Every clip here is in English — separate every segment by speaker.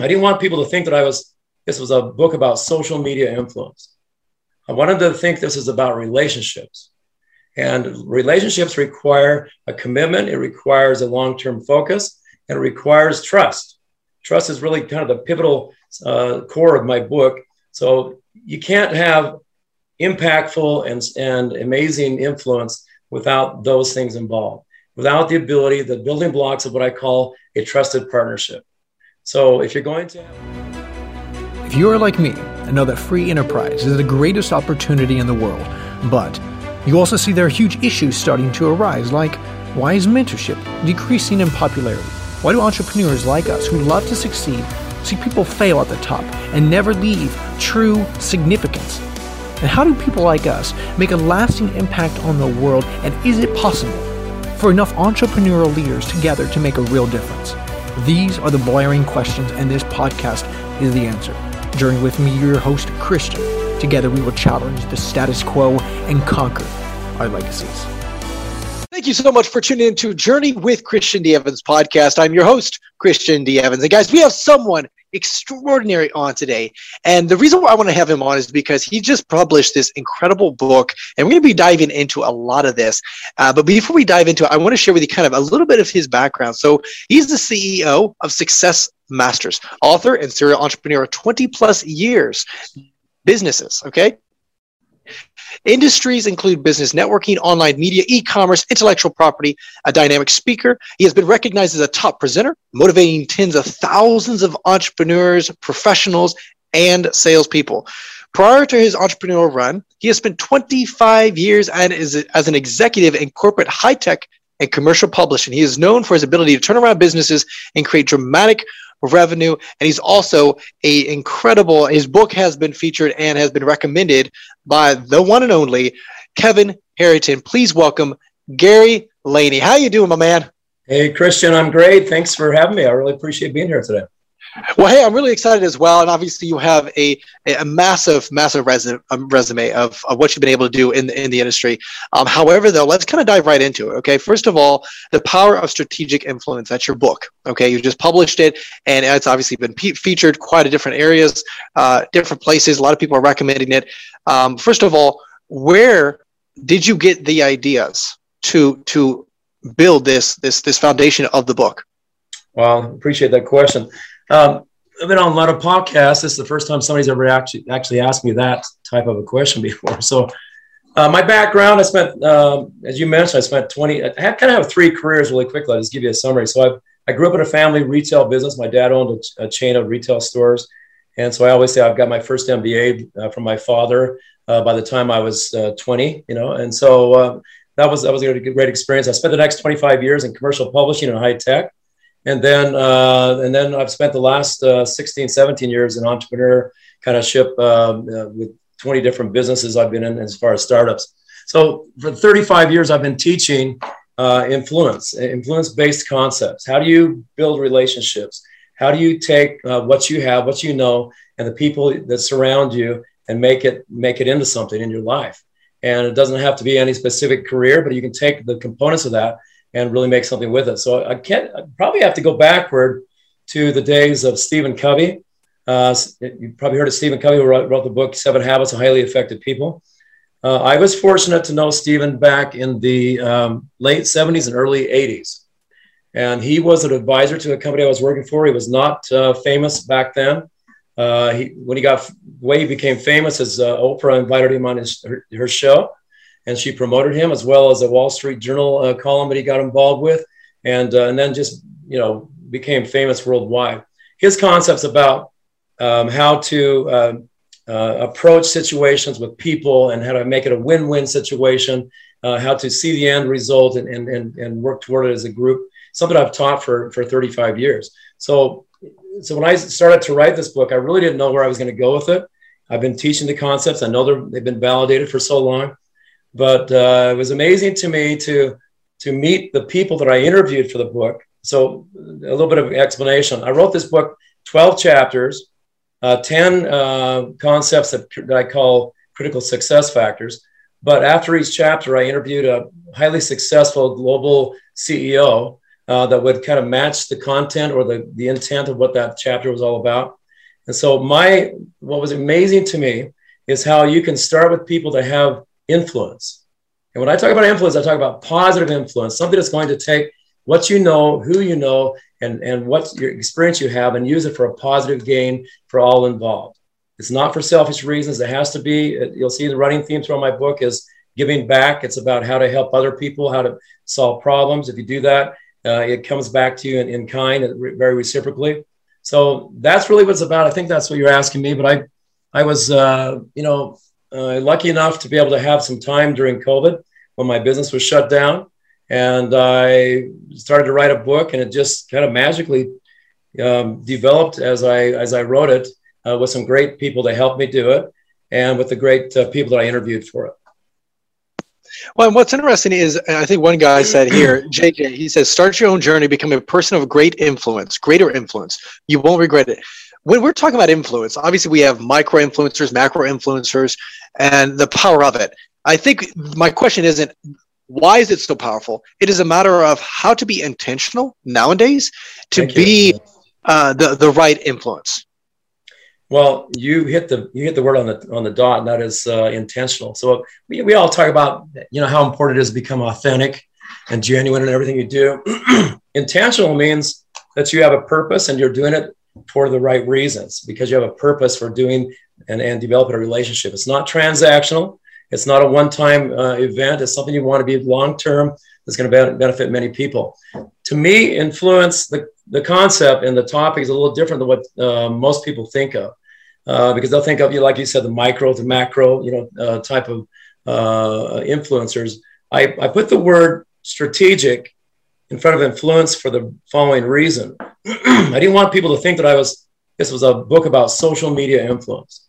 Speaker 1: I didn't want people to think that I was, this was a book about social media influence. I wanted to think this is about relationships. And relationships require a commitment, it requires a long term focus, and it requires trust. Trust is really kind of the pivotal uh, core of my book. So you can't have impactful and, and amazing influence without those things involved, without the ability, the building blocks of what I call a trusted partnership. So if you're going to.
Speaker 2: If you are like me and know that free enterprise is the greatest opportunity in the world, but you also see there are huge issues starting to arise, like why is mentorship decreasing in popularity? Why do entrepreneurs like us who love to succeed see people fail at the top and never leave true significance? And how do people like us make a lasting impact on the world? And is it possible for enough entrepreneurial leaders together to make a real difference? These are the blaring questions, and this podcast is the answer. Journey with me, your host, Christian. Together, we will challenge the status quo and conquer our legacies.
Speaker 3: Thank you so much for tuning in to Journey with Christian D. Evans podcast. I'm your host, Christian D. Evans. And guys, we have someone extraordinary on today. And the reason why I want to have him on is because he just published this incredible book, and we're going to be diving into a lot of this. Uh, but before we dive into it, I want to share with you kind of a little bit of his background. So he's the CEO of Success Masters, author and serial entrepreneur of 20 plus years businesses. Okay. Industries include business networking, online media, e commerce, intellectual property, a dynamic speaker. He has been recognized as a top presenter, motivating tens of thousands of entrepreneurs, professionals, and salespeople. Prior to his entrepreneurial run, he has spent 25 years as, as an executive in corporate high tech and commercial publishing. He is known for his ability to turn around businesses and create dramatic revenue. And he's also a incredible, his book has been featured and has been recommended by the one and only Kevin Harrington. Please welcome Gary Laney. How you doing, my man?
Speaker 1: Hey, Christian, I'm great. Thanks for having me. I really appreciate being here today.
Speaker 3: Well, hey, I'm really excited as well. And obviously, you have a, a massive, massive resume, um, resume of, of what you've been able to do in the, in the industry. Um, however, though, let's kind of dive right into it. Okay. First of all, the power of strategic influence. That's your book. Okay. You just published it, and it's obviously been pe- featured quite a different areas, uh, different places. A lot of people are recommending it. Um, first of all, where did you get the ideas to to build this this this foundation of the book?
Speaker 1: Well, appreciate that question. Um, I've been on a lot of podcasts. This is the first time somebody's ever actually actually asked me that type of a question before. So, uh, my background, I spent, um, as you mentioned, I spent 20. I kind of have three careers really quickly. I'll just give you a summary. So, I I grew up in a family retail business. My dad owned a, a chain of retail stores, and so I always say I've got my first MBA uh, from my father. Uh, by the time I was uh, 20, you know, and so uh, that was that was a great experience. I spent the next 25 years in commercial publishing and high tech and then uh, and then I've spent the last uh, 16, 17 years in entrepreneur kind of ship um, uh, with 20 different businesses I've been in as far as startups. So for 35 years, I've been teaching uh, influence, influence-based concepts. How do you build relationships? How do you take uh, what you have, what you know, and the people that surround you, and make it make it into something in your life? And it doesn't have to be any specific career, but you can take the components of that and really make something with it. So I can't I probably have to go backward to the days of Stephen Covey. Uh, you probably heard of Stephen Covey, who wrote, wrote, the book Seven Habits of Highly Effective People. Uh, I was fortunate to know Stephen back in the um, late 70s and early 80s. And he was an advisor to a company I was working for. He was not uh, famous back then. Uh, he, when he got way he became famous, as uh, Oprah invited him on his, her, her show and she promoted him as well as a Wall Street Journal uh, column that he got involved with, and uh, and then just you know became famous worldwide. His concepts about um, how to uh, uh, approach situations with people and how to make it a win-win situation, uh, how to see the end result and, and, and, and work toward it as a group. Something I've taught for, for 35 years. So, so when I started to write this book, I really didn't know where I was going to go with it. I've been teaching the concepts. I know they've been validated for so long. But uh, it was amazing to me to to meet the people that I interviewed for the book. So a little bit of explanation. I wrote this book, 12 chapters, uh, 10 uh, concepts that, that I call critical success factors. But after each chapter, I interviewed a highly successful global CEO uh, that would kind of match the content or the, the intent of what that chapter was all about. And so my what was amazing to me is how you can start with people that have influence. And when I talk about influence, I talk about positive influence, something that's going to take what you know, who you know, and, and what your experience you have and use it for a positive gain for all involved. It's not for selfish reasons. It has to be, you'll see the running theme throughout my book is giving back. It's about how to help other people, how to solve problems. If you do that, uh, it comes back to you in, in kind, very reciprocally. So that's really what it's about. I think that's what you're asking me. But I, I was, uh, you know, uh, lucky enough to be able to have some time during COVID when my business was shut down, and I started to write a book, and it just kind of magically um, developed as I as I wrote it uh, with some great people to help me do it, and with the great uh, people that I interviewed for it.
Speaker 3: Well, and what's interesting is I think one guy said here, JJ, he says, start your own journey, become a person of great influence, greater influence. You won't regret it. When we're talking about influence, obviously we have micro influencers, macro influencers, and the power of it. I think my question isn't why is it so powerful? It is a matter of how to be intentional nowadays to Thank be uh, the, the right influence.
Speaker 1: Well, you hit the you hit the word on the on the dot, and that is uh, intentional. So we, we all talk about you know how important it is to become authentic and genuine in everything you do. intentional means that you have a purpose and you're doing it for the right reasons because you have a purpose for doing and, and developing a relationship. It's not transactional. It's not a one-time uh, event. It's something you want to be long-term. That's going to benefit many people. To me, influence the the concept and the topic is a little different than what uh, most people think of uh, because they'll think of you, like you said, the micro, the macro, you know, uh, type of uh, influencers. I, I put the word strategic in front of influence for the following reason. I didn't want people to think that I was, this was a book about social media influence.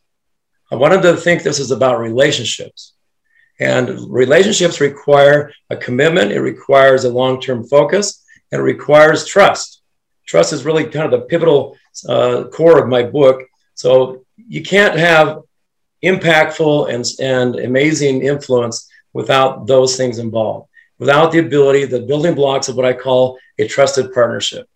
Speaker 1: I wanted to think this is about relationships. And relationships require a commitment, it requires a long term focus, and it requires trust. Trust is really kind of the pivotal uh, core of my book. So you can't have impactful and, and amazing influence without those things involved, without the ability, the building blocks of what I call a trusted partnership.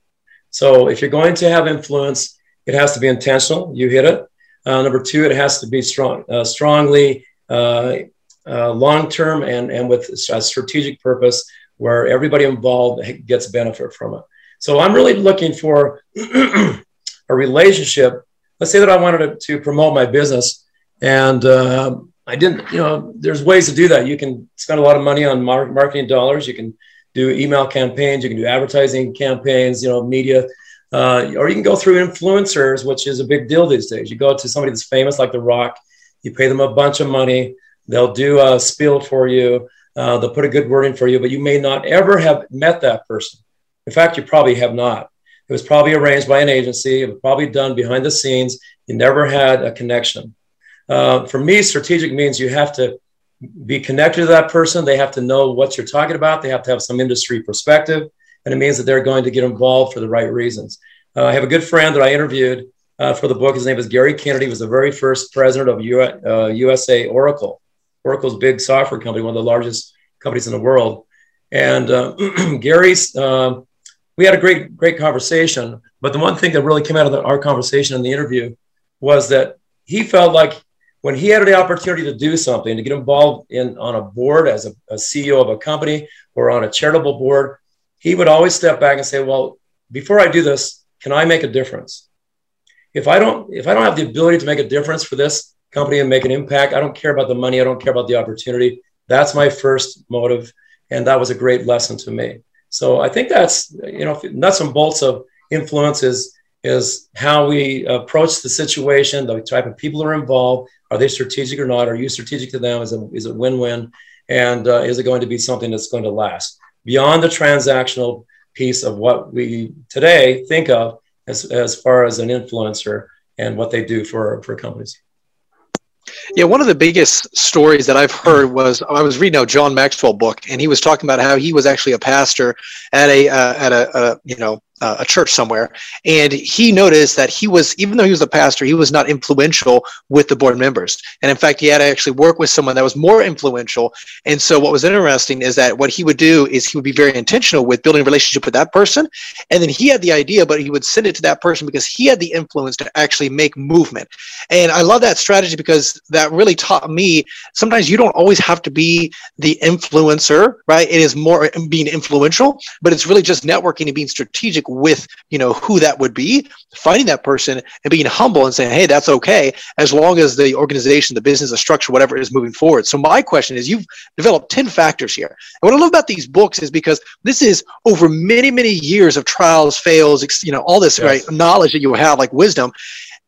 Speaker 1: So if you're going to have influence, it has to be intentional. You hit it. Uh, number two, it has to be strong, uh, strongly uh, uh long-term and, and with a strategic purpose where everybody involved gets benefit from it. So I'm really looking for a relationship let's say that I wanted to, to promote my business and uh, I didn't, you know, there's ways to do that. You can spend a lot of money on mar- marketing dollars. You can do email campaigns. You can do advertising campaigns, you know, media, uh, or you can go through influencers, which is a big deal these days. You go to somebody that's famous like The Rock, you pay them a bunch of money. They'll do a spiel for you. Uh, they'll put a good word in for you, but you may not ever have met that person. In fact, you probably have not. It was probably arranged by an agency. It was probably done behind the scenes. You never had a connection. Uh, for me, strategic means you have to be connected to that person. They have to know what you're talking about. They have to have some industry perspective. And it means that they're going to get involved for the right reasons. Uh, I have a good friend that I interviewed uh, for the book. His name is Gary Kennedy. He was the very first president of U- USA uh, Oracle. Oracle's big software company, one of the largest companies in the world. And uh, Gary's um, we had a great, great conversation. But the one thing that really came out of the, our conversation in the interview was that he felt like when he had the opportunity to do something, to get involved in on a board as a, a CEO of a company or on a charitable board, he would always step back and say, "Well, before I do this, can I make a difference? If I don't, if I don't have the ability to make a difference for this company and make an impact, I don't care about the money. I don't care about the opportunity. That's my first motive, and that was a great lesson to me. So I think that's you know nuts and bolts of influence is how we approach the situation, the type of people are involved. Are they strategic or not? Are you strategic to them? Is it, is it win-win? And uh, is it going to be something that's going to last beyond the transactional piece of what we today think of as, as far as an influencer and what they do for, for companies?
Speaker 3: Yeah, one of the biggest stories that I've heard was I was reading a John Maxwell book, and he was talking about how he was actually a pastor at a uh, at a, a, you know uh, a church somewhere, and he noticed that he was, even though he was a pastor, he was not influential with the board members. And in fact, he had to actually work with someone that was more influential. And so, what was interesting is that what he would do is he would be very intentional with building a relationship with that person, and then he had the idea, but he would send it to that person because he had the influence to actually make movement. And I love that strategy because that really taught me sometimes you don't always have to be the influencer, right? It is more being influential, but it's really just networking and being strategic with, you know, who that would be, finding that person and being humble and saying, hey, that's okay, as long as the organization, the business, the structure, whatever is moving forward. So my question is you've developed 10 factors here. And what I love about these books is because this is over many, many years of trials, fails, you know, all this yes. right knowledge that you have, like wisdom.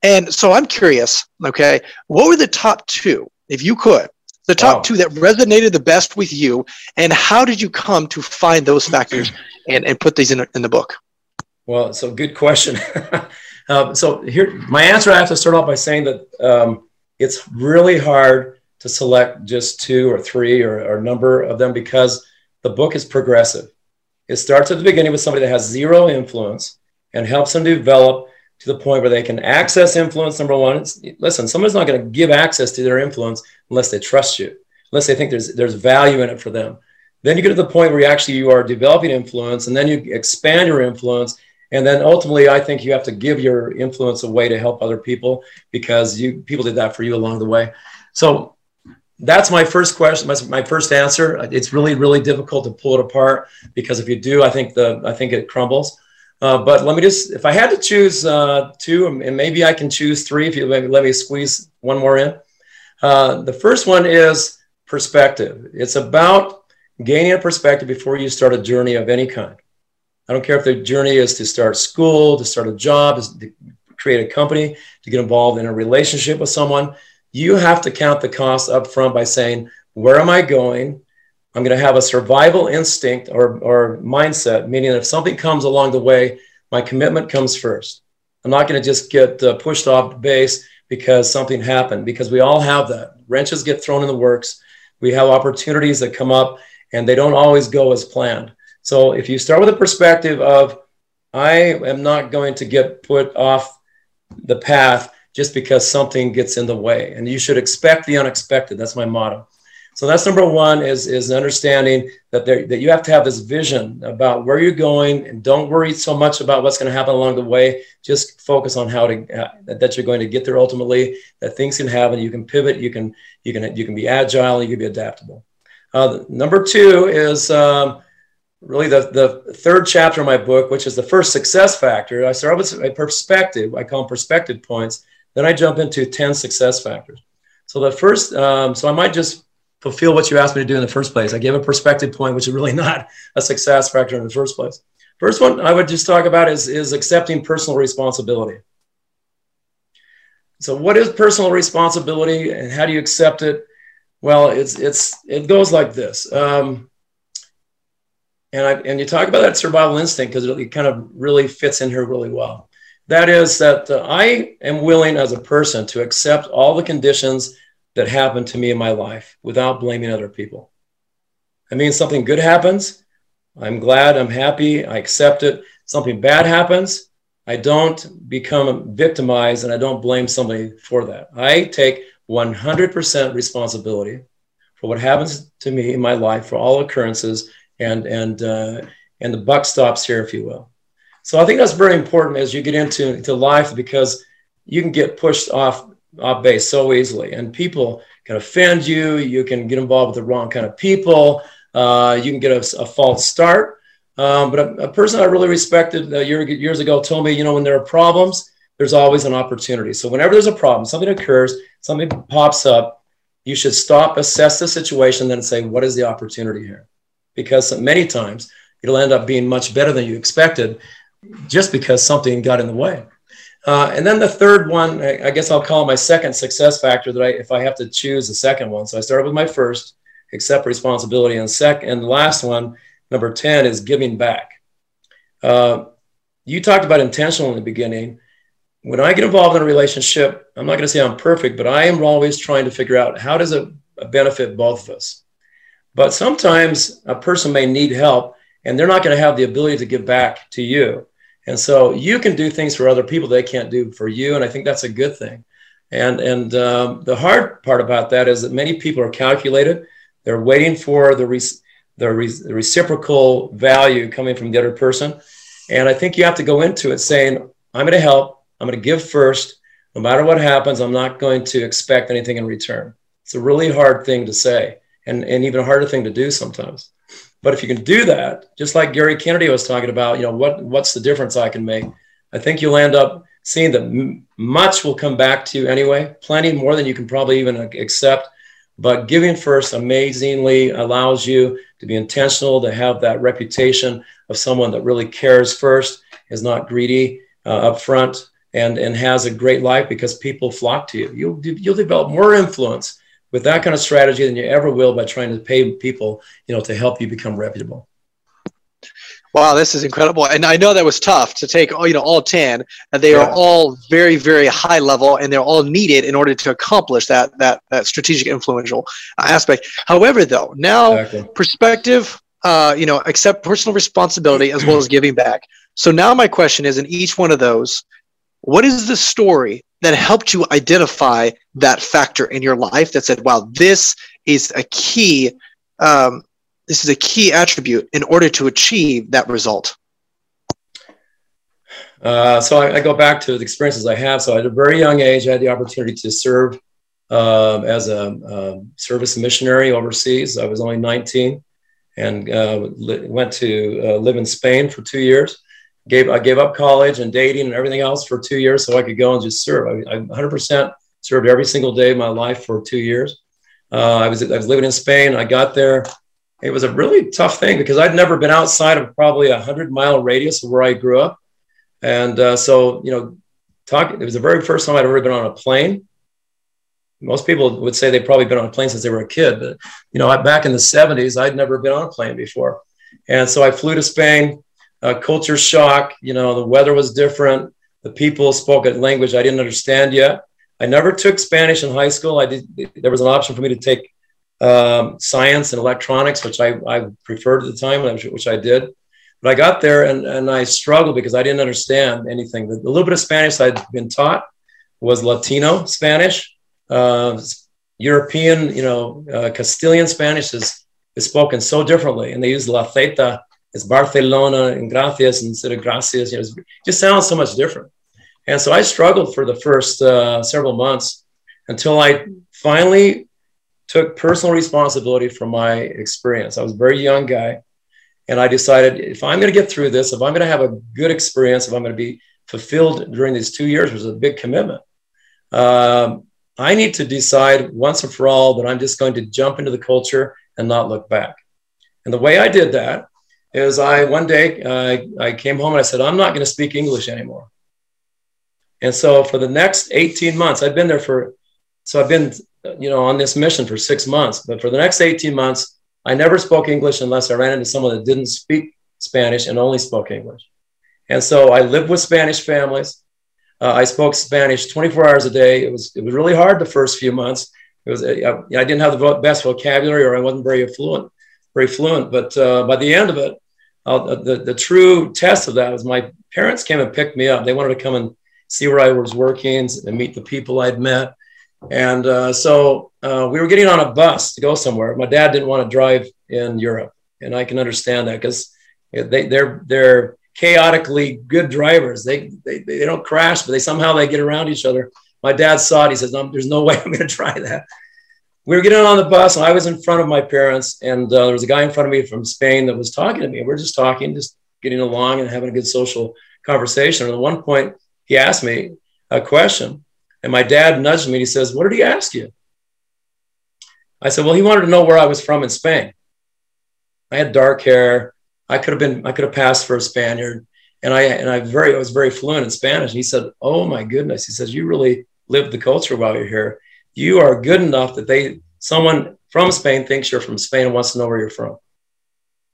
Speaker 3: And so I'm curious, okay, what were the top two, if you could, the top wow. two that resonated the best with you, and how did you come to find those factors and, and put these in, in the book?
Speaker 1: Well, so good question. uh, so here, my answer, I have to start off by saying that um, it's really hard to select just two or three or, a number of them because the book is progressive. It starts at the beginning with somebody that has zero influence and helps them develop to the point where they can access influence. Number one, it's, listen, someone's not going to give access to their influence unless they trust you, unless they think there's there's value in it for them. Then you get to the point where you actually you are developing influence, and then you expand your influence, and then ultimately, I think you have to give your influence away to help other people because you people did that for you along the way. So that's my first question, my, first answer. It's really really difficult to pull it apart because if you do, I think the I think it crumbles. Uh, but let me just, if I had to choose uh, two, and maybe I can choose three if you let me squeeze one more in. Uh, the first one is perspective. It's about gaining a perspective before you start a journey of any kind. I don't care if the journey is to start school, to start a job, to create a company, to get involved in a relationship with someone. You have to count the cost up front by saying, where am I going? I'm going to have a survival instinct or, or mindset, meaning if something comes along the way, my commitment comes first. I'm not going to just get uh, pushed off base because something happened, because we all have that. Wrenches get thrown in the works. We have opportunities that come up and they don't always go as planned. So if you start with a perspective of, I am not going to get put off the path just because something gets in the way, and you should expect the unexpected. That's my motto. So that's number one is, is understanding that, there, that you have to have this vision about where you're going and don't worry so much about what's going to happen along the way. Just focus on how to, uh, that you're going to get there ultimately, that things can happen. You can pivot, you can, you can, you can be agile, you can be adaptable. Uh, number two is um, really the, the third chapter of my book, which is the first success factor. I start with a perspective. I call them perspective points. Then I jump into 10 success factors. So the first, um, so I might just fulfill what you asked me to do in the first place. I gave a perspective point, which is really not a success factor in the first place. First one I would just talk about is, is accepting personal responsibility. So, what is personal responsibility and how do you accept it? Well, it's, it's, it goes like this. Um, and, I, and you talk about that survival instinct because it, it kind of really fits in here really well. That is that uh, I am willing as a person to accept all the conditions that happen to me in my life without blaming other people. I mean, something good happens. I'm glad, I'm happy, I accept it. Something bad happens. I don't become victimized and I don't blame somebody for that. I take 100% responsibility for what happens to me in my life, for all occurrences, and, and, uh, and the buck stops here, if you will. So I think that's very important as you get into, into life because you can get pushed off off base so easily, and people can offend you. You can get involved with the wrong kind of people. Uh, you can get a, a false start. Um, but a, a, person I really respected uh, year, years ago told me, you know, when there are problems, there's always an opportunity. So whenever there's a problem, something occurs, something pops up, you should stop, assess the situation, then say, what is the opportunity here? Because many times it'll end up being much better than you expected just because something got in the way. Uh, and then the third one, I, guess I'll call my second success factor that I, if I have to choose the second one. So I started with my first, accept responsibility, and second, and the last one, number 10 is giving back. Uh, you talked about intentional in the beginning. When I get involved in a relationship, I'm not going to say I'm perfect, but I am always trying to figure out how does it benefit both of us. But sometimes a person may need help and they're not going to have the ability to give back to you. And so you can do things for other people they can't do for you. And I think that's a good thing. And, and um, the hard part about that is that many people are calculated. They're waiting for the, re- the, re- the reciprocal value coming from the other person. And I think you have to go into it saying, I'm going to help. I'm going to give first. No matter what happens, I'm not going to expect anything in return. It's a really hard thing to say and, and even a harder thing to do sometimes. But if you can do that, just like Gary Kennedy was talking about, you know, what, what's the difference I can make? I think you'll end up seeing that much will come back to you anyway, plenty more than you can probably even accept. But giving first amazingly allows you to be intentional, to have that reputation of someone that really cares first, is not greedy uh, up front, and, and has a great life because people flock to you. You'll, you'll develop more influence with that kind of strategy than you ever will by trying to pay people, you know, to help you become reputable.
Speaker 3: Wow, this is incredible, and I know that was tough to take. All you know, all ten, and they yeah. are all very, very high level, and they're all needed in order to accomplish that that that strategic, influential aspect. However, though, now exactly. perspective, uh, you know, accept personal responsibility as well as giving back. So now my question is, in each one of those, what is the story that helped you identify that factor in your life that said, wow, this is a key, um, this is a key attribute in order to achieve that result?
Speaker 1: Uh, so I, I, go back to the experiences I have. So at a very young age, I had the opportunity to serve uh, as a um, service missionary overseas. I was only 19 and uh, li- went to uh, live in Spain for two years gave I gave up college and dating and everything else for two years so I could go and just serve. I, I 100% served every single day of my life for two years. Uh, I was I was living in Spain. I got there. It was a really tough thing because I'd never been outside of probably a hundred mile radius of where I grew up, and uh, so you know, talk. It was the very first time I'd ever been on a plane. Most people would say they've probably been on a plane since they were a kid, but you know, back in the 70s, I'd never been on a plane before, and so I flew to Spain uh, culture shock. You know, the weather was different. The people spoke a language I didn't understand yet. I never took Spanish in high school. I did. There was an option for me to take um, science and electronics, which I, I preferred at the time, which I did. But I got there and, and I struggled because I didn't understand anything. The, the little bit of Spanish I'd been taught was Latino Spanish. Uh, European, you know, uh, Castilian Spanish is, is spoken so differently, and they use la theta it's Barcelona and gracias instead of gracias. You know, it just sounds so much different. And so I struggled for the first uh, several months until I finally took personal responsibility for my experience. I was a very young guy. And I decided if I'm going to get through this, if I'm going to have a good experience, if I'm going to be fulfilled during these two years, which was a big commitment, um, I need to decide once and for all that I'm just going to jump into the culture and not look back. And the way I did that is I one day uh, I came home and I said, I'm not going to speak English anymore. And so for the next 18 months, I've been there for, so I've been, you know, on this mission for six months. But for the next 18 months, I never spoke English unless I ran into someone that didn't speak Spanish and only spoke English. And so I lived with Spanish families. Uh, I spoke Spanish 24 hours a day. It was it was really hard the first few months. It was I, I didn't have the best vocabulary or I wasn't very fluent, very fluent. But uh, by the end of it, uh, the, the true test of that was my parents came and picked me up. They wanted to come and see where I was working and meet the people I'd met. And uh, so uh, we were getting on a bus to go somewhere. My dad didn't want to drive in Europe, and I can understand that because they, they're they're chaotically good drivers. They, they they don't crash, but they somehow they get around each other. My dad saw it. He says, no, "There's no way I'm going to try that." We were getting on the bus and I was in front of my parents and uh, there was a guy in front of me from Spain that was talking to me. We are just talking, just getting along and having a good social conversation. And at one point he asked me a question and my dad nudged me and he says, what did he ask you? I said, well, he wanted to know where I was from in Spain. I had dark hair. I could have been, I could have passed for a Spaniard. And I, and I very, I was very fluent in Spanish. And he said, oh my goodness. He says, you really lived the culture while you're here you are good enough that they someone from Spain thinks you're from Spain and wants to know where you're from.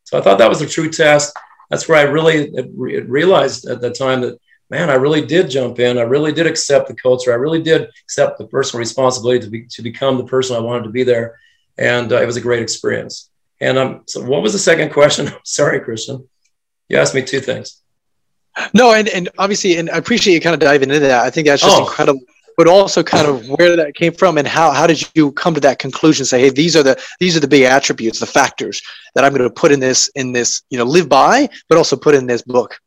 Speaker 1: So I thought that was a true test. That's where I really realized at the time that man, I really did jump in. I really did accept the culture. I really did accept the personal responsibility to be to become the person I wanted to be there, and uh, it was a great experience. And um, so what was the second question? Sorry, Christian. You asked me two things.
Speaker 3: No, and, and obviously, and I appreciate you kind of diving into that. I think that's just oh. incredible. But also, kind of where that came from, and how how did you come to that conclusion? Say, hey, these are the these are the big attributes, the factors that I'm going to put in this in this you know live by, but also put in this book.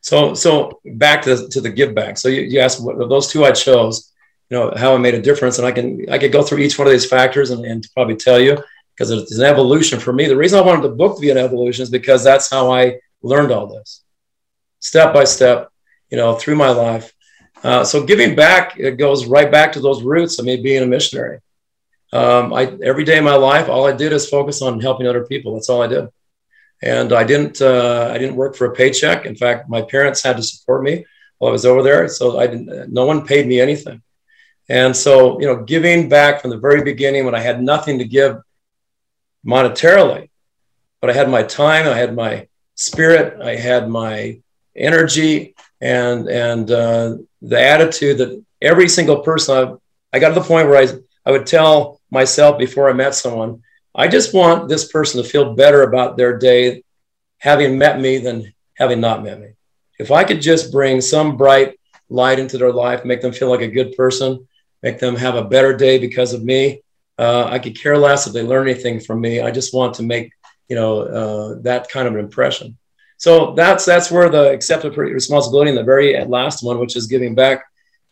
Speaker 1: So so back to to the give back. So you, you asked what those two I chose, you know, how i made a difference, and I can I could go through each one of these factors and, and probably tell you because it's an evolution for me. The reason I wanted the book to be an evolution is because that's how I learned all this step by step, you know, through my life. Uh, so giving back, it goes right back to those roots of me being a missionary. Um, I, every day of my life, all I did is focus on helping other people. That's all I did. And I didn't, uh, I didn't work for a paycheck. In fact, my parents had to support me while I was over there. So I didn't, no one paid me anything. And so, you know, giving back from the very beginning when I had nothing to give monetarily, but I had my time, I had my spirit, I had my energy and and uh, the attitude that every single person I've, I got to the point where I, I would tell myself before I met someone, I just want this person to feel better about their day having met me than having not met me. If I could just bring some bright light into their life, make them feel like a good person, make them have a better day because of me, uh, I could care less if they learn anything from me. I just want to make you know uh, that kind of an impression. So that's that's where the accepted responsibility and the very last one, which is giving back,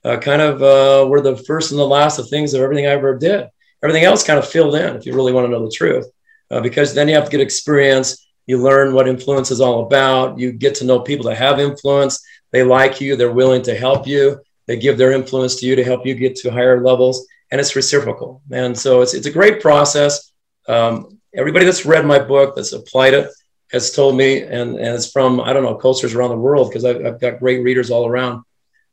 Speaker 1: uh, kind of uh, were the first and the last of things of everything I ever did. Everything else kind of filled in, if you really want to know the truth, uh, because then you have to get experience. You learn what influence is all about. You get to know people that have influence. They like you. They're willing to help you. They give their influence to you to help you get to higher levels, and it's reciprocal. And so it's it's a great process. Um, everybody that's read my book, that's applied it, has told me, and, and it's from, I don't know, cultures around the world, because I've, I've, got great readers all around,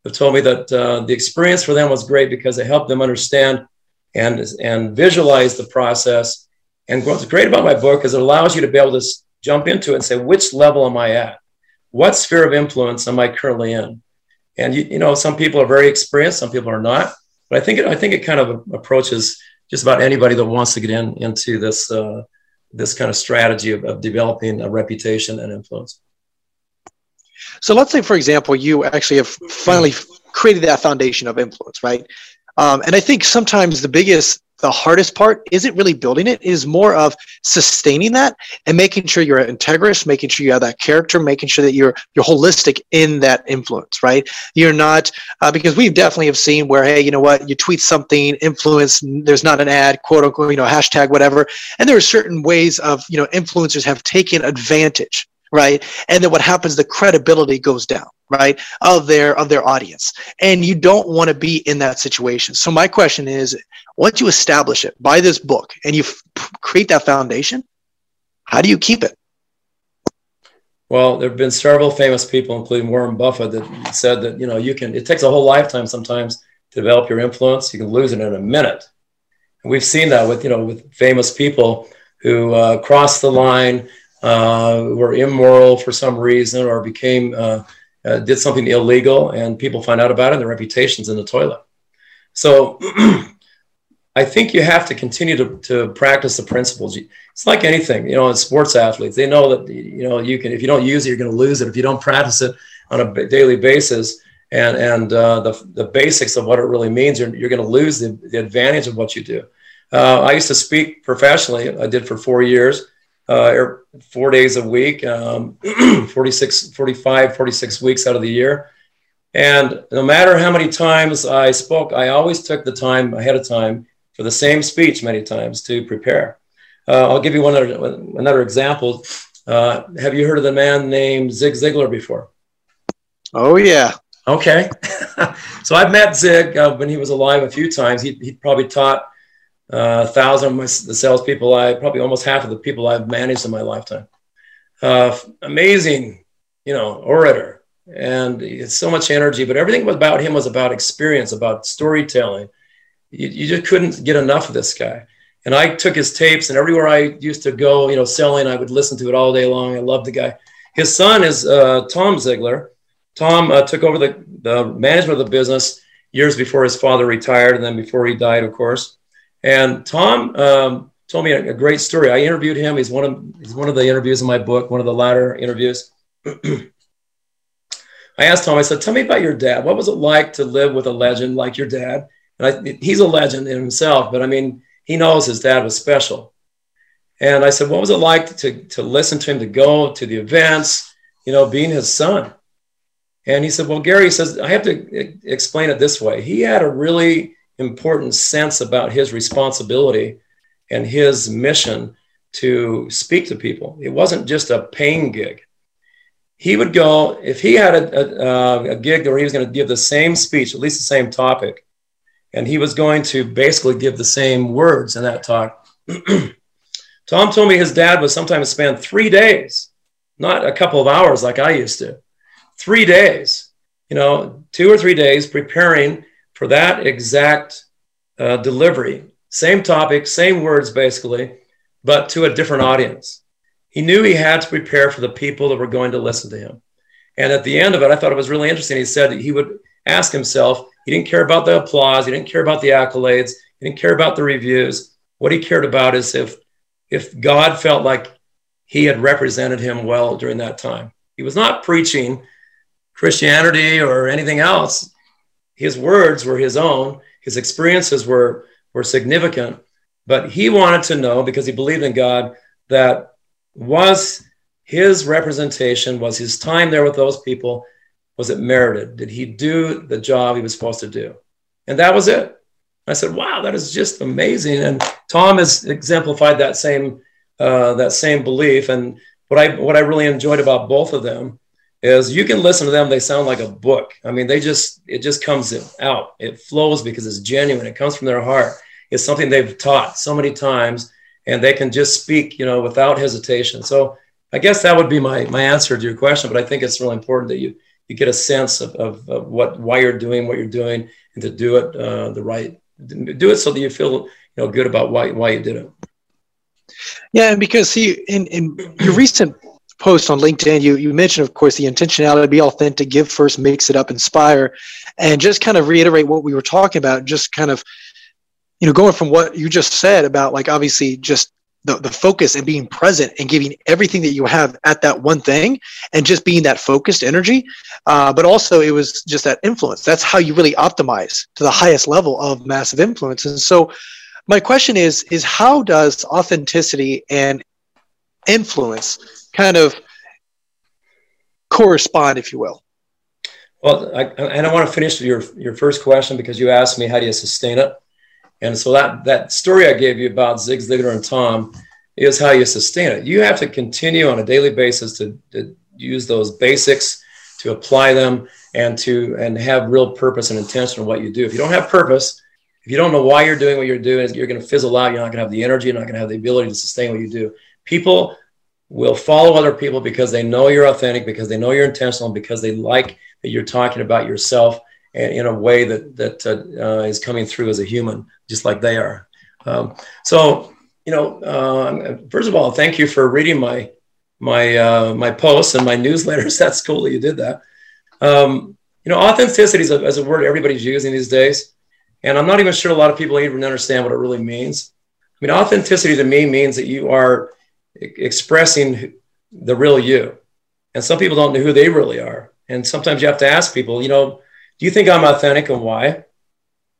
Speaker 1: have told me that uh, the experience for them was great because it helped them understand and, and visualize the process. And what's great about my book is it allows you to be able to jump into it and say, which level am I at? What sphere of influence am I currently in? And you, you know, some people are very experienced, some people are not. But I think it, I think it kind of approaches just about anybody that wants to get in into this uh, this kind of strategy of, of developing a reputation and influence.
Speaker 3: So let's say, for example, you actually have finally created that foundation of influence, right? Um, and I think sometimes the biggest, the hardest part isn't really building it, it is more of sustaining that and making sure you're integrous, making sure you have that character, making sure that you're you're holistic in that influence, right? You're not uh, because we definitely have seen where hey, you know what, you tweet something, influence, there's not an ad, quote unquote, you know, hashtag whatever, and there are certain ways of you know influencers have taken advantage right? And then what happens the credibility goes down right of their of their audience. And you don't want to be in that situation. So my question is once you establish it by this book and you f- create that foundation how do you keep it?
Speaker 1: Well there have been several famous people including warren buffett that said that you know you can it takes a whole lifetime sometimes to develop your influence. You can lose it in a minute. And we've seen that with you know with famous people who uh, cross the line uh, were immoral for some reason or became uh, uh, did something illegal and people find out about it and their reputation's in the toilet. So i think you have to continue to, to practice the principles. It's like anything you know in sports athletes they know that you know you can if you don't use it you're going to lose it. If you don't practice it on a daily basis and and uh, the, the basics of what it really means you're, you're going to lose the, the advantage of what you do. Uh, i used to speak professionally i did for four years uh, er, four days a week, um, 46, 45, 46 weeks out of the year. And no matter how many times I spoke, I always took the time ahead of time for the same speech many times to prepare. Uh, I'll give you one other, another example. Uh, have you heard of the man named Zig Ziglar before?
Speaker 3: Oh, yeah.
Speaker 1: Okay. so I've met Zig uh, when he was alive a few times. He, he probably taught uh, a thousand of the salespeople, I probably almost half of the people I've managed in my lifetime. Uh, amazing, you know, orator, and so much energy. But everything about him was about experience, about storytelling. You, you just couldn't get enough of this guy. And I took his tapes, and everywhere I used to go, you know, selling, I would listen to it all day long. I loved the guy. His son is uh, Tom Ziglar. Tom uh, took over the, the management of the business years before his father retired, and then before he died, of course. And Tom um, told me a, a, great story. I interviewed him. He's one of he's one of the interviews in my book, one of the latter interviews. I asked Tom, I said, tell me about your dad. What was it like to live with a legend like your dad? And I, he's a legend in himself, but I mean, he knows his dad was special. And I said, what was it like to, to listen to him, to go to the events, you know, being his son? And he said, well, Gary says, I have to explain it this way. He had a really important sense about his responsibility and his mission to speak to people. It wasn't just a paying gig. He would go, if he had a, a, uh, a gig where he was going to give the same speech, at least the same topic, and he was going to basically give the same words in that talk. Tom told me his dad would sometimes spend three days, not a couple of hours like I used to, three days, you know, two or three days preparing for that exact uh, delivery. Same topic, same words basically, but to a different audience. He knew he had to prepare for the people that were going to listen to him. And at the end of it, I thought it was really interesting. He said that he would ask himself, he didn't care about the applause, he didn't care about the accolades, he didn't care about the reviews. What he cared about is if if God felt like he had represented him well during that time. He was not preaching Christianity or anything else. His words were his own, his experiences were were significant, but he wanted to know because he believed in God that was his representation, was his time there with those people, was it merited? Did he do the job he was supposed to do? And that was it. I said, "Wow, that is just amazing." And Tom has exemplified that same uh, that same belief. And what I what I really enjoyed about both of them is you can listen to them; they sound like a book. I mean, they just it just comes out. It flows because it's genuine. It comes from their heart it's something they've taught so many times and they can just speak, you know, without hesitation. So I guess that would be my, my answer to your question, but I think it's really important that you, you get a sense of, of, of what, why you're doing what you're doing and to do it uh, the right, do it so that you feel, you know, good about why, why you did it.
Speaker 3: Yeah. And because see, in, in your recent post on LinkedIn, you, you mentioned, of course, the intentionality, be authentic, give first, mix it up, inspire, and just kind of reiterate what we were talking about, just kind of you know, going from what you just said about like obviously just the, the focus and being present and giving everything that you have at that one thing and just being that focused energy. Uh, but also, it was just that influence. That's how you really optimize to the highest level of massive influence. And so, my question is: is how does authenticity and influence kind of correspond, if you will?
Speaker 1: Well, I, and I want to finish your your first question because you asked me how do you sustain it. And so that that story I gave you about Zig Ziglar and Tom is how you sustain it. You have to continue on a daily basis to, to use those basics, to apply them, and to and have real purpose and intention in what you do. If you don't have purpose, if you don't know why you're doing what you're doing, you're going to fizzle out. You're not going to have the energy. You're not going to have the ability to sustain what you do. People will follow other people because they know you're authentic, because they know you're intentional, because they like that you're talking about yourself in a way that that uh, uh, is coming through as a human, just like they are. Um, so, you know, uh, first of all, thank you for reading my my uh, my posts and my newsletters. That's cool that you did that. Um, you know, authenticity is a, is a word everybody's using these days, and I'm not even sure a lot of people even understand what it really means. I mean, authenticity to me means that you are expressing the real you, and some people don't know who they really are. And sometimes you have to ask people, you know, do you think I'm authentic and why?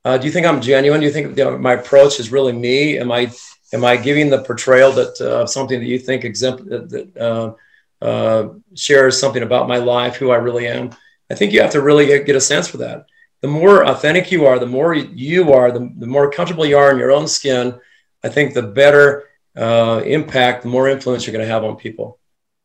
Speaker 1: Uh, do you think I'm genuine? Do you think you know, my approach is really me? Am I am I giving the portrayal that uh, something that you think exempt that uh, uh, shares something about my life, who I really am? I think you have to really get, get a sense for that. The more authentic you are, the more you are, the, the more comfortable you are in your own skin. I think the better uh, impact, the more influence you're going to have on people.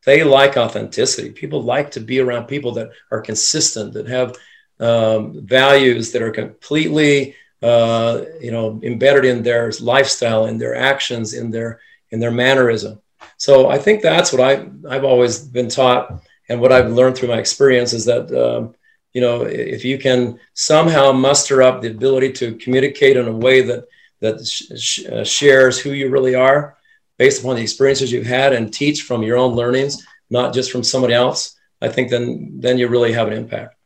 Speaker 1: They like authenticity. People like to be around people that are consistent, that have um, values that are completely uh, you know embedded in their lifestyle in their actions in their in their mannerism so i think that's what I, i've always been taught and what i've learned through my experience is that um, you know if you can somehow muster up the ability to communicate in a way that that sh- uh, shares who you really are based upon the experiences you've had and teach from your own learnings not just from somebody else i think then then you really have an impact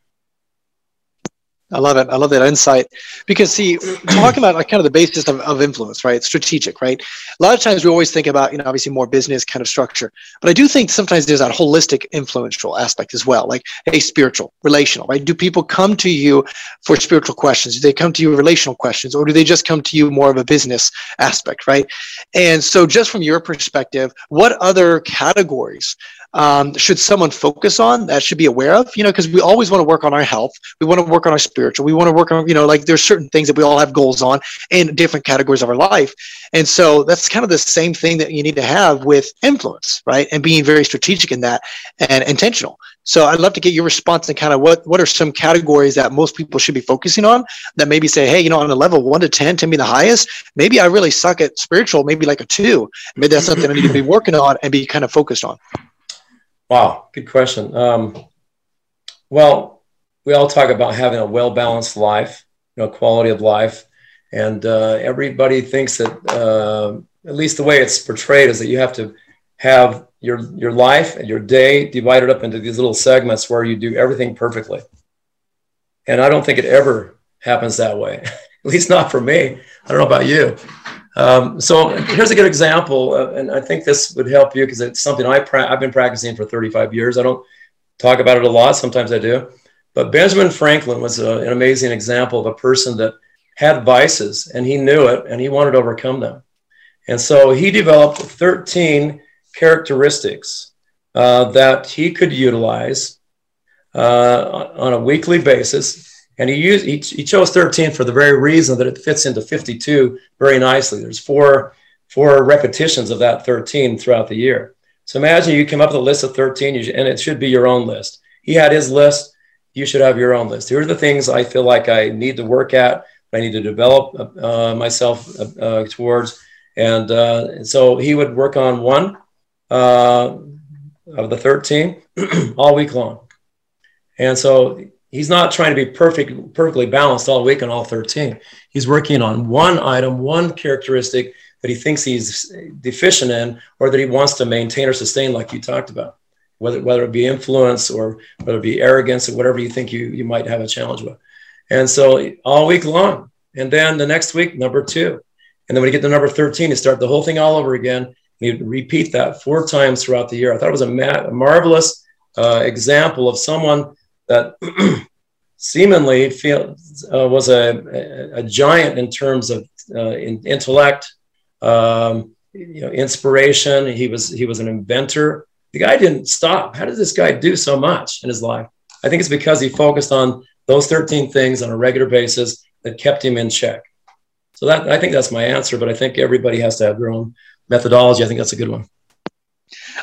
Speaker 3: I love it. I love that insight because see, talking about like kind of the basis of, of influence, right? Strategic, right? A lot of times we always think about, you know, obviously more business kind of structure, but I do think sometimes there's that holistic influential aspect as well. Like, hey, spiritual, relational, right? Do people come to you for spiritual questions? Do they come to you relational questions or do they just come to you more of a business aspect, right? And so just from your perspective, what other categories um, should someone focus on that should be aware of? You know because we always want to work on our health. We want to work on our spiritual. We want to work on you know like there's certain things that we all have goals on in different categories of our life. And so that's kind of the same thing that you need to have with influence right? And being very strategic in that and intentional. So I'd love to get your response and kind of what what are some categories that most people should be focusing on that maybe say, hey, you know, on a level one to ten, to be the highest, maybe I really suck at spiritual, maybe like a two. Maybe that's something I need to be working on and be kind of focused on.
Speaker 1: Wow, good question. Um, well, we all talk about having a well balanced life, you know, quality of life, and uh, everybody thinks that uh, at least the way it's portrayed is that you have to have your your life and your day divided up into these little segments where you do everything perfectly. And I don't think it ever happens that way. at least not for me. I don't know about you. Um, so here's a good example, uh, and I think this would help you because it's something I I've been practicing for 35 years. I don't talk about it a lot. Sometimes I do, but Benjamin Franklin was a, an amazing example of a person that had vices and he knew it and he wanted to overcome them. And so he developed 13 characteristics uh, that he could utilize uh, on a weekly basis and he used he, he chose 13 for the very reason that it fits into 52 very nicely. There's four four repetitions of that 13 throughout the year. So imagine you come up with a list of 13 and it should be your own list. He had his list. You should have your own list. Here are the things I feel like I need to work at. I need to develop uh, myself uh, towards. And uh, so he would work on one uh, of the 13 all week long. And so he's not trying to be perfect, perfectly balanced all week on all 13. He's working on one item, one characteristic that he thinks he's deficient in or that he wants to maintain or sustain, like you talked about, whether, whether it be influence or whether it be arrogance or whatever you think you, you might have a challenge with. And so all week long. And then the next week, number two. And then when you get to number 13, you start the whole thing all over again. You repeat that four times throughout the year. I thought it was a, ma- a marvelous uh, example of someone that seemingly feel, uh, was a, a, giant in terms of uh, in intellect, um, you know, inspiration. He was he was an inventor. The guy didn't stop. How did this guy do so much in his life? I think it's because he focused on those 13 things on a regular basis that kept him in check. So that I think that's my answer, but I think everybody has to have their own methodology. I think that's a good one.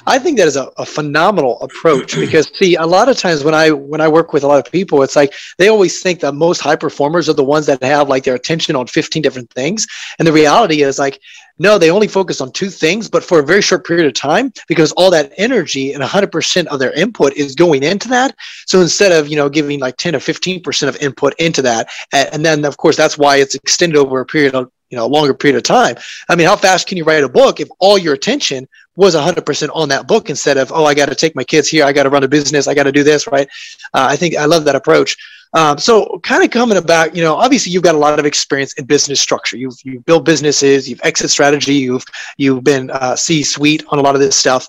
Speaker 3: I think that is a, a, phenomenal approach because see, a lot of times when I when I work with a lot of people, it's like they always think that most high performers are the ones that have like their attention on 15 different things. And the reality is like, no, they only focus on two things, but for a very short period of time because all that energy and 100% of their input is going into that. So instead of, you know, giving like 10 or 15% of input into that, and then of course that's why it's extended over a period of you know a longer period of time i mean how fast can you write a book if all your attention was 100% on that book instead of oh i got to take my kids here i got to run a business i got to do this right? Uh, i think i love that approach. Um, so kind of coming about you know obviously you've got a lot of experience in business structure. You've, you've built businesses you've exit strategy you've you've been uh, c suite on a lot of this stuff.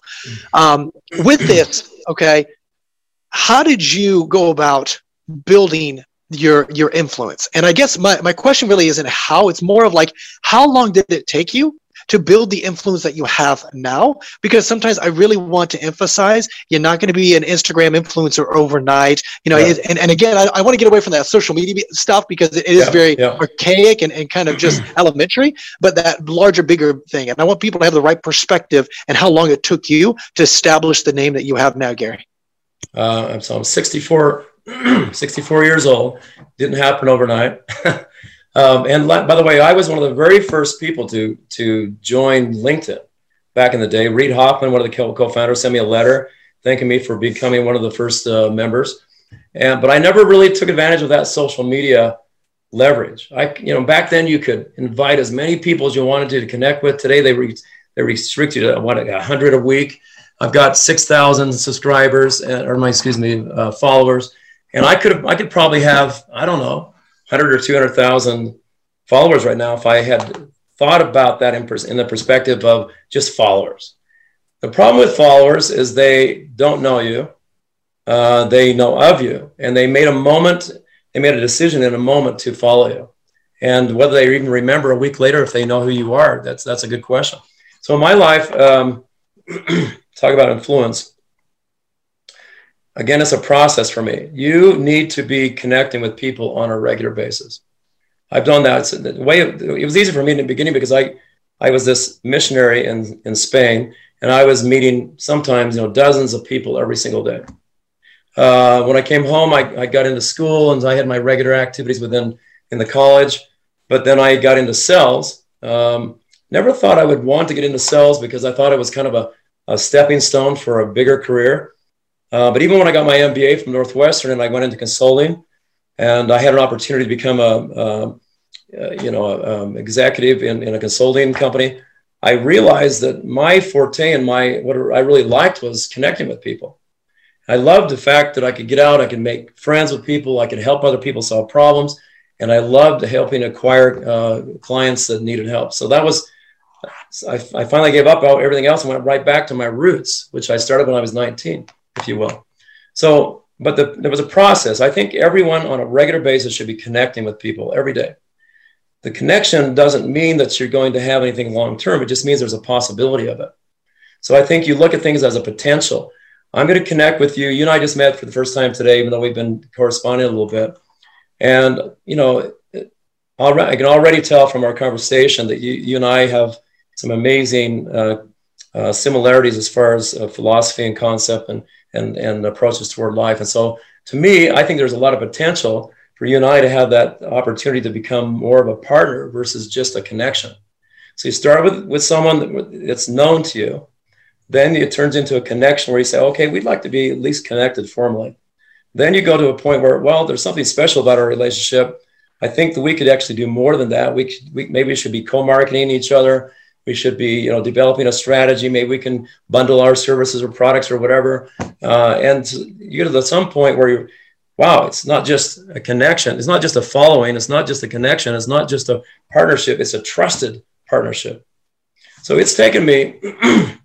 Speaker 3: Um, with this okay how did you go about building your your influence? And i guess my, my question really isn't how it's more of like how long did it take you to build the influence that you have now because sometimes i really want to emphasize you're not going to be an instagram influencer overnight you know yeah. and, and again i, I want to get away from that social media stuff because it is yeah, very yeah. archaic and, and kind of just elementary but that larger bigger thing and i want people to have the right perspective and how long it took you to establish the name that you have now gary
Speaker 1: uh, so i'm 64 64 years old. Didn't happen overnight. um, and by the way, I was one of the very first people to to join LinkedIn back in the day. Reid Hoffman, one of the co-founders, sent me a letter thanking me for becoming one of the first uh, members. And but I never really took advantage of that social media leverage. I you know back then you could invite as many people as you wanted to, to connect with. Today they re, they restrict you to what a hundred a week. I've got six thousand subscribers uh, or my excuse me uh, followers And I could I could probably have, I don't know, 100 or 200,000 followers right now if I had thought about that in, pers- in the perspective of just followers. The problem with followers is they don't know you. Uh, they know of you, and they made a moment, they made a decision in a moment to follow you. And whether they even remember a week later if they know who you are, that's that's a good question. So in my life, um, talk about influence. Again, it's a process for me. You need to be connecting with people on a regular basis. I've done that. The way it, was easy for me in the beginning because I I was this missionary in in Spain, and I was meeting sometimes you know dozens of people every single day. Uh, when I came home, I, I got into school and I had my regular activities within in the college, but then I got into sales. Um, Never thought I would want to get into sales because I thought it was kind of a, a stepping stone for a bigger career. Uh, but even when I got my MBA from Northwestern and I went into consulting, and I had an opportunity to become a, a, you know a, um, executive in, in a consulting company, I realized that my forte and my what I really liked was connecting with people. I loved the fact that I could get out, I could make friends with people, I could help other people solve problems, and I loved helping acquire uh, clients that needed help. So that was I, I, finally gave up everything else and went right back to my roots, which I started when I was 19, if you will. So, but the, there was a process. I think everyone on a regular basis should be connecting with people every day. The connection doesn't mean that you're going to have anything long term. It just means there's a possibility of it. So I think you look at things as a potential. I'm going to connect with you. You and I just met for the first time today, even though we've been corresponding a little bit. And, you know, I can already tell from our conversation that you, you and I have some amazing uh, uh, similarities as far as uh, philosophy and concept and, and, and approaches toward life. And so, to me, I think there's a lot of potential for you and I to have that opportunity to become more of a partner versus just a connection. So you start with, with someone that's known to you, then it turns into a connection where you say, okay, we'd like to be at least connected formally. Then you go to a point where, well, there's something special about our relationship. I think that we could actually do more than that. We, we maybe should be co-marketing each other we should be you know developing a strategy. Maybe we can bundle our services or products or whatever. Uh, and you get to some point where you wow it's not just a connection. It's not just a following. It's not just a connection. It's not just a partnership. It's a trusted partnership. So it's taken me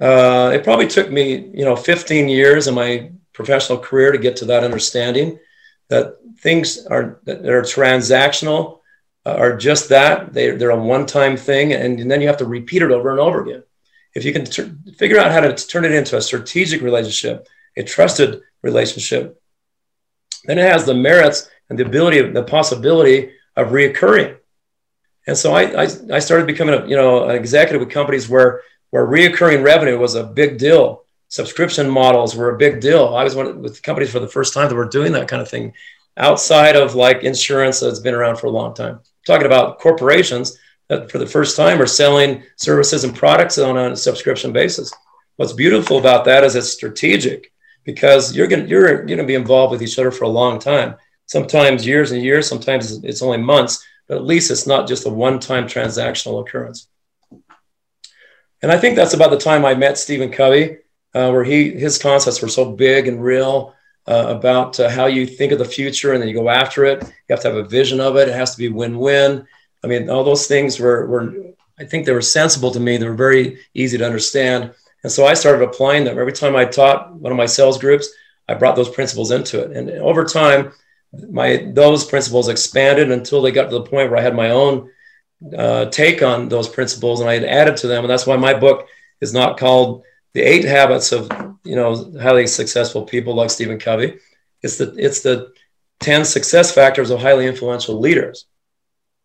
Speaker 1: uh, it probably took me you know 15 years in my professional career to get to that understanding that things are that are transactional Uh, are just that. They, they're a one time thing, and, and, then you have to repeat it over and over again. If you can figure out how to turn it into a strategic relationship, a trusted relationship, then it has the merits and the ability, the possibility of reoccurring. And so I, I, I started becoming a, you know, an executive with companies where, where reoccurring revenue was a big deal. Subscription models were a big deal. I was one with companies for the first time that were doing that kind of thing outside of like insurance that's been around for a long time talking about corporations that for the first time are selling services and products on a subscription basis. What's beautiful about that is it's strategic because you're going you're going to be involved with each other for a long time. Sometimes years and years, sometimes it's only months, but at least it's not just a one-time transactional occurrence. And I think that's about the time I met Stephen Covey, uh, where he his concepts were so big and real uh, about uh, how you think of the future and then you go after it. You have to have a vision of it. It has to be win-win. I mean, all those things were, were I think they were sensible to me. They were very easy to understand. And so I started applying them. Every time I taught one of my sales groups, I brought those principles into it. And over time, my those principles expanded until they got to the point where I had my own uh, take on those principles and I had added to them. And that's why my book is not called The Eight Habits of you know highly successful people like Stephen Covey. It's the it's the ten success factors of highly influential leaders.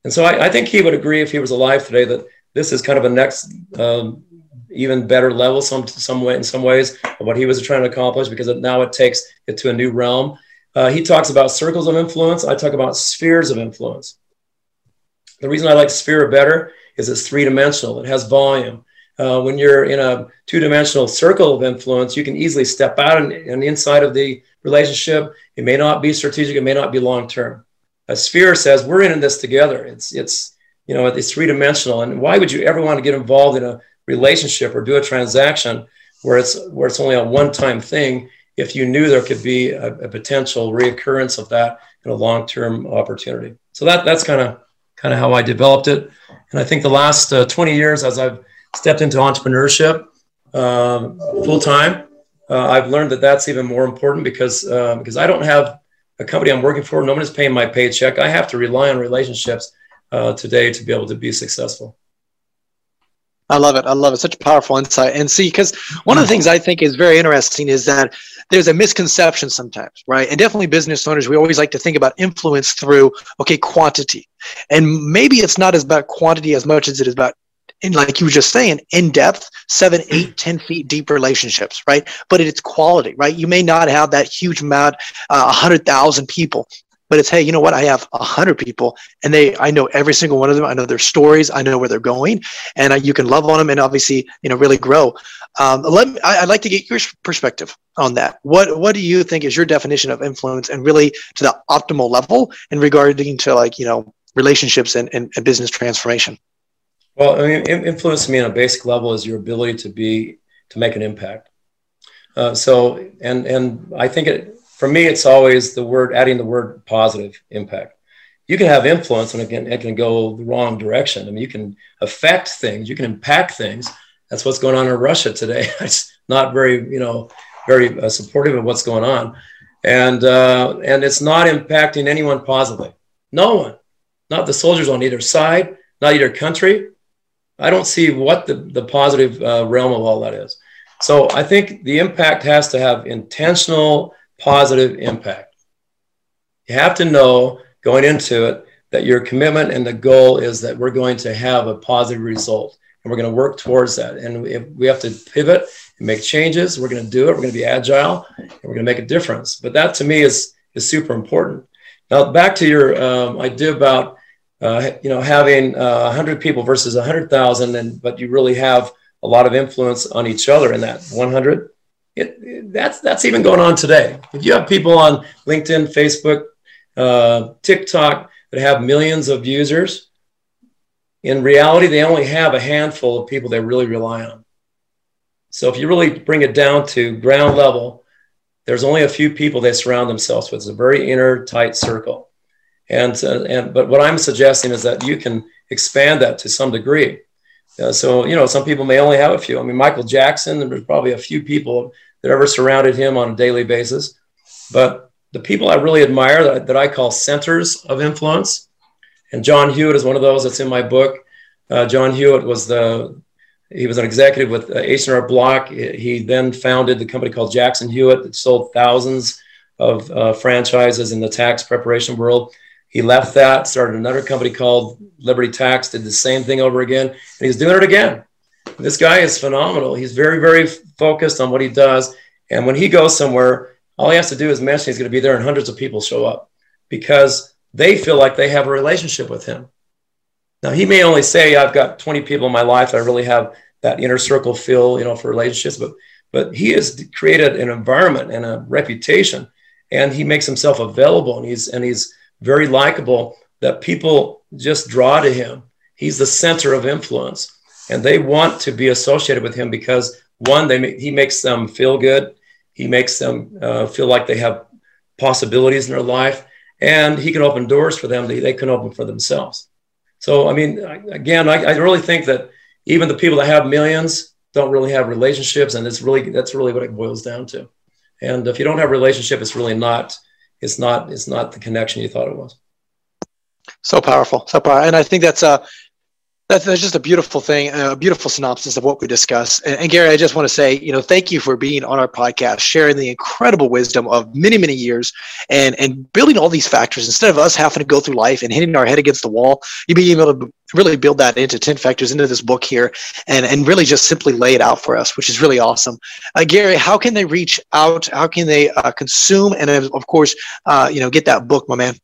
Speaker 1: And so I, I think he would agree if he was alive today that this is kind of a next um, even better level some some way in some ways of what he was trying to accomplish because now it takes it to a new realm. Uh, he talks about circles of influence. I talk about spheres of influence. The reason I like sphere better is it's three dimensional. It has volume. Uh, when you're in a two-dimensional circle of influence, you can easily step out and, and inside of the relationship. It may not be strategic. It may not be long-term. A sphere says we're in this together. It's it's you know it's three-dimensional. And why would you ever want to get involved in a relationship or do a transaction where it's where it's only a one-time thing if you knew there could be a, a potential reoccurrence of that in a long-term opportunity. So that that's kind of kind of how I developed it. And I think the last uh, 20 years, as I've stepped into entrepreneurship um, full time, uh, I've learned that that's even more important because uh, because I don't have a company I'm working for. no Nobody's paying my paycheck. I have to rely on relationships uh, today to be able to be successful.
Speaker 3: I love it. I love it. Such a powerful insight. And see, because one of the things I think is very interesting is that there's a misconception sometimes, right? And definitely business owners, we always like to think about influence through, okay, quantity. And maybe it's not as about quantity as much as it is about and like you were just saying, in depth, seven, eight, ten feet deep relationships, right? But it's quality, right? You may not have that huge amount, uh, a uh, hundred thousand people, but it's hey, you know what? I have a hundred people, and they, I know every single one of them. I know their stories. I know where they're going, and I, you can love on them, and obviously, you know, really grow. Um, let me, I, would like to get your perspective on that. What What do you think is your definition of influence, and really to the optimal level in regarding to like you know relationships and, and, and business transformation?
Speaker 1: Well, I mean, influence me on a basic level is your ability to be to make an impact. Uh, so, and and I think it for me, it's always the word adding the word positive impact. You can have influence, and again, it can go the wrong direction. I mean, you can affect things, you can impact things. That's what's going on in Russia today. it's not very, you know, very uh, supportive of what's going on, and uh, and it's not impacting anyone positively. No one, not the soldiers on either side, not either country, I don't see what the, the positive uh, realm of all that is. So I think the impact has to have intentional positive impact. You have to know going into it that your commitment and the goal is that we're going to have a positive result and we're going to work towards that. And if we have to pivot and make changes, we're going to do it. We're going to be agile and we're going to make a difference. But that to me is, is super important. Now, back to your um, idea about uh, you know, having uh, 100 people versus 100,000, and but you really have a lot of influence on each other in that 100. It, it, that's that's even going on today. If you have people on LinkedIn, Facebook, uh, TikTok that have millions of users, in reality, they only have a handful of people they really rely on. So if you really bring it down to ground level, there's only a few people they surround themselves with. It's a very inner, tight circle. And, uh, and but what I'm suggesting is that you can expand that to some degree. Uh, so you know, some people may only have a few. I mean, Michael Jackson, there's probably a few people that ever surrounded him on a daily basis. But the people I really admire that, that I call centers of influence, and John Hewitt is one of those that's in my book. Uh, John Hewitt was the he was an executive with uh, H&R Block. He then founded the company called Jackson Hewitt that sold thousands of uh, franchises in the tax preparation world. He left that, started another company called Liberty Tax, did the same thing over again, and he's doing it again. This guy is phenomenal. He's very, very focused on what he does. And when he goes somewhere, all he has to do is mention he's going to be there, and hundreds of people show up because they feel like they have a relationship with him. Now, he may only say, I've got 20 people in my life I really have that inner circle feel, you know, for relationships, but but he has created an environment and a reputation and he makes himself available and he's and he's very likable that people just draw to him. He's the center of influence, and they want to be associated with him because one, they he makes them feel good. He makes them uh, feel like they have possibilities in their life, and he can open doors for them that they can open for themselves. So, I mean, again, I, I really think that even the people that have millions don't really have relationships, and it's really that's really what it boils down to. And if you don't have a relationship, it's really not it's not it's not the connection you thought it was.
Speaker 3: So powerful, so powerful, and I think that's a that's, that's just a beautiful thing, a beautiful synopsis of what we discuss. And, and, Gary, I just want to say, you know, thank you for being on our podcast, sharing the incredible wisdom of many, many years, and and building all these factors instead of us having to go through life and hitting our head against the wall. You being able to really build that into ten factors into this book here, and and really just simply lay it out for us, which is really awesome. Uh, Gary, how can they reach out? How can they uh, consume and of course, uh, you know, get that book, my man?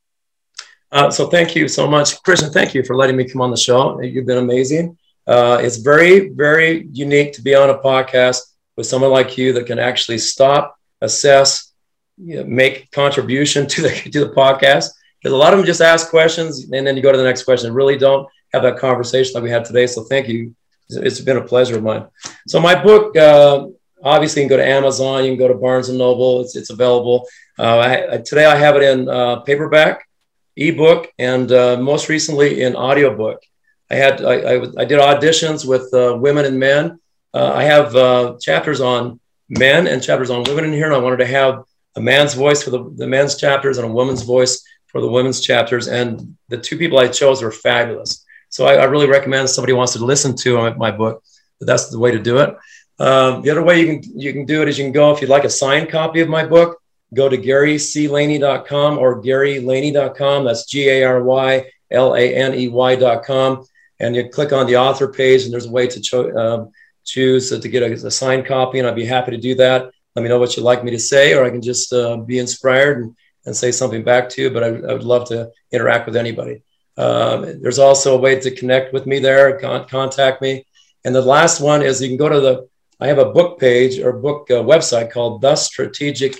Speaker 1: Uh, so thank you so much, Christian. Thank you for letting me come on the show. You've been amazing. Uh, it's very, very unique to be on a podcast with someone like you that can actually stop, assess, you know, make contribution to the to the podcast. Because a lot of them just ask questions and then you go to the next question. Really don't have that conversation like we had today. So thank you. It's been a pleasure of mine. So my book, uh, obviously you can go to Amazon, you can go to Barnes and Noble. It's it's available. Uh, I, today I have it in uh, paperback, ebook, and uh, most recently in audiobook. I had I, I, I did auditions with uh, women and men. Uh, I have uh, chapters on men and chapters on women in here, and I wanted to have a man's voice for the, the men's chapters and a woman's voice for the women's chapters. And the two people I chose were fabulous. So I, I really recommend somebody wants to listen to my, my book, that's the way to do it. Um, the other way you can you can do it is you can go if you'd like a signed copy of my book, go to garyclaney.com or garylaney.com. That's G A R Y L A N E Y.com. And you click on the author page, and there's a way to cho- um, choose to get a, a, signed copy, and I'd be happy to do that. Let me know what you'd like me to say, or I can just uh, be inspired and, and say something back to you. But I, I would love to interact with anybody. Um, there's also a way to connect with me there, con- contact me. And the last one is you can go to the, I have a book page or book uh, website called The Strategic,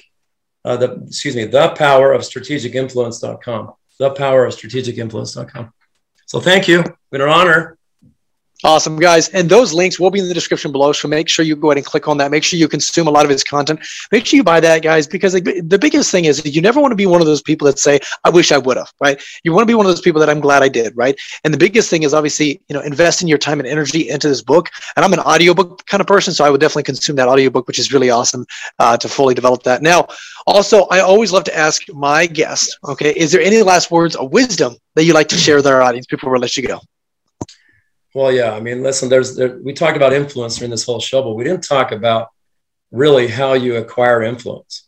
Speaker 1: uh, the, excuse me, The Power of Strategicinfluence.com. The Power of Strategicinfluence.com. So thank you. It's been an honor.
Speaker 3: Awesome, guys. And those links will be in the description below. So make sure you go ahead and click on that. Make sure you consume a lot of his content. Make sure you buy that, guys, because the biggest thing is you never want to be one of those people that say, I wish I would have, right? You want to be one of those people that I'm glad I did, right? And the biggest thing is obviously, you know, investing your time and energy into this book. And I'm an audiobook kind of person, so I would definitely consume that audiobook, which is really awesome uh, to fully develop that. Now, also, I always love to ask my guest, okay, is there any last words of wisdom that you'd like to share with our audience before we let you go?
Speaker 1: Well, yeah. I mean, listen, there's there, we talked about influence during this whole show, but we didn't talk about really how you acquire influence.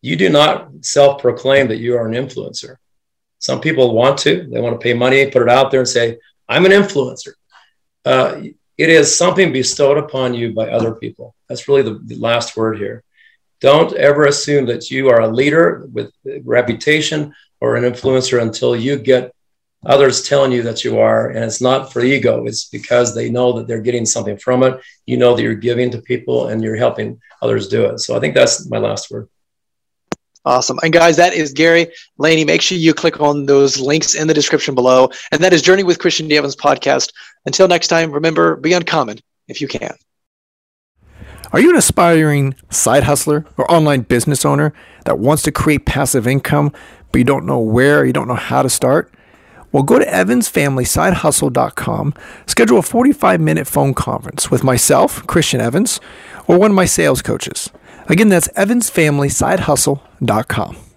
Speaker 1: You do not self-proclaim that you are an influencer. Some people want to; they want to pay money, put it out there, and say, "I'm an influencer." Uh, it is something bestowed upon you by other people. That's really the, the last word here. Don't ever assume that you are a leader with reputation or an influencer until you get others telling you that you are and it's not for ego it's because they know that they're getting something from it you know that you're giving to people and you're helping others do it so i think that's my last word
Speaker 3: Awesome. And guys, that is Gary Laney. Make sure you click on those links in the description below. And that is Journey with Christian D. Evans podcast. Until next time, remember, be uncommon if you can.
Speaker 2: Are you an aspiring side hustler or online business owner that wants to create passive income, but you don't know where, you don't know how to start? Well, go to evansfamilysidehustle.com, schedule a 45 minute phone conference with myself, Christian Evans, or one of my sales coaches. Again, that's evansfamilysidehustle.com.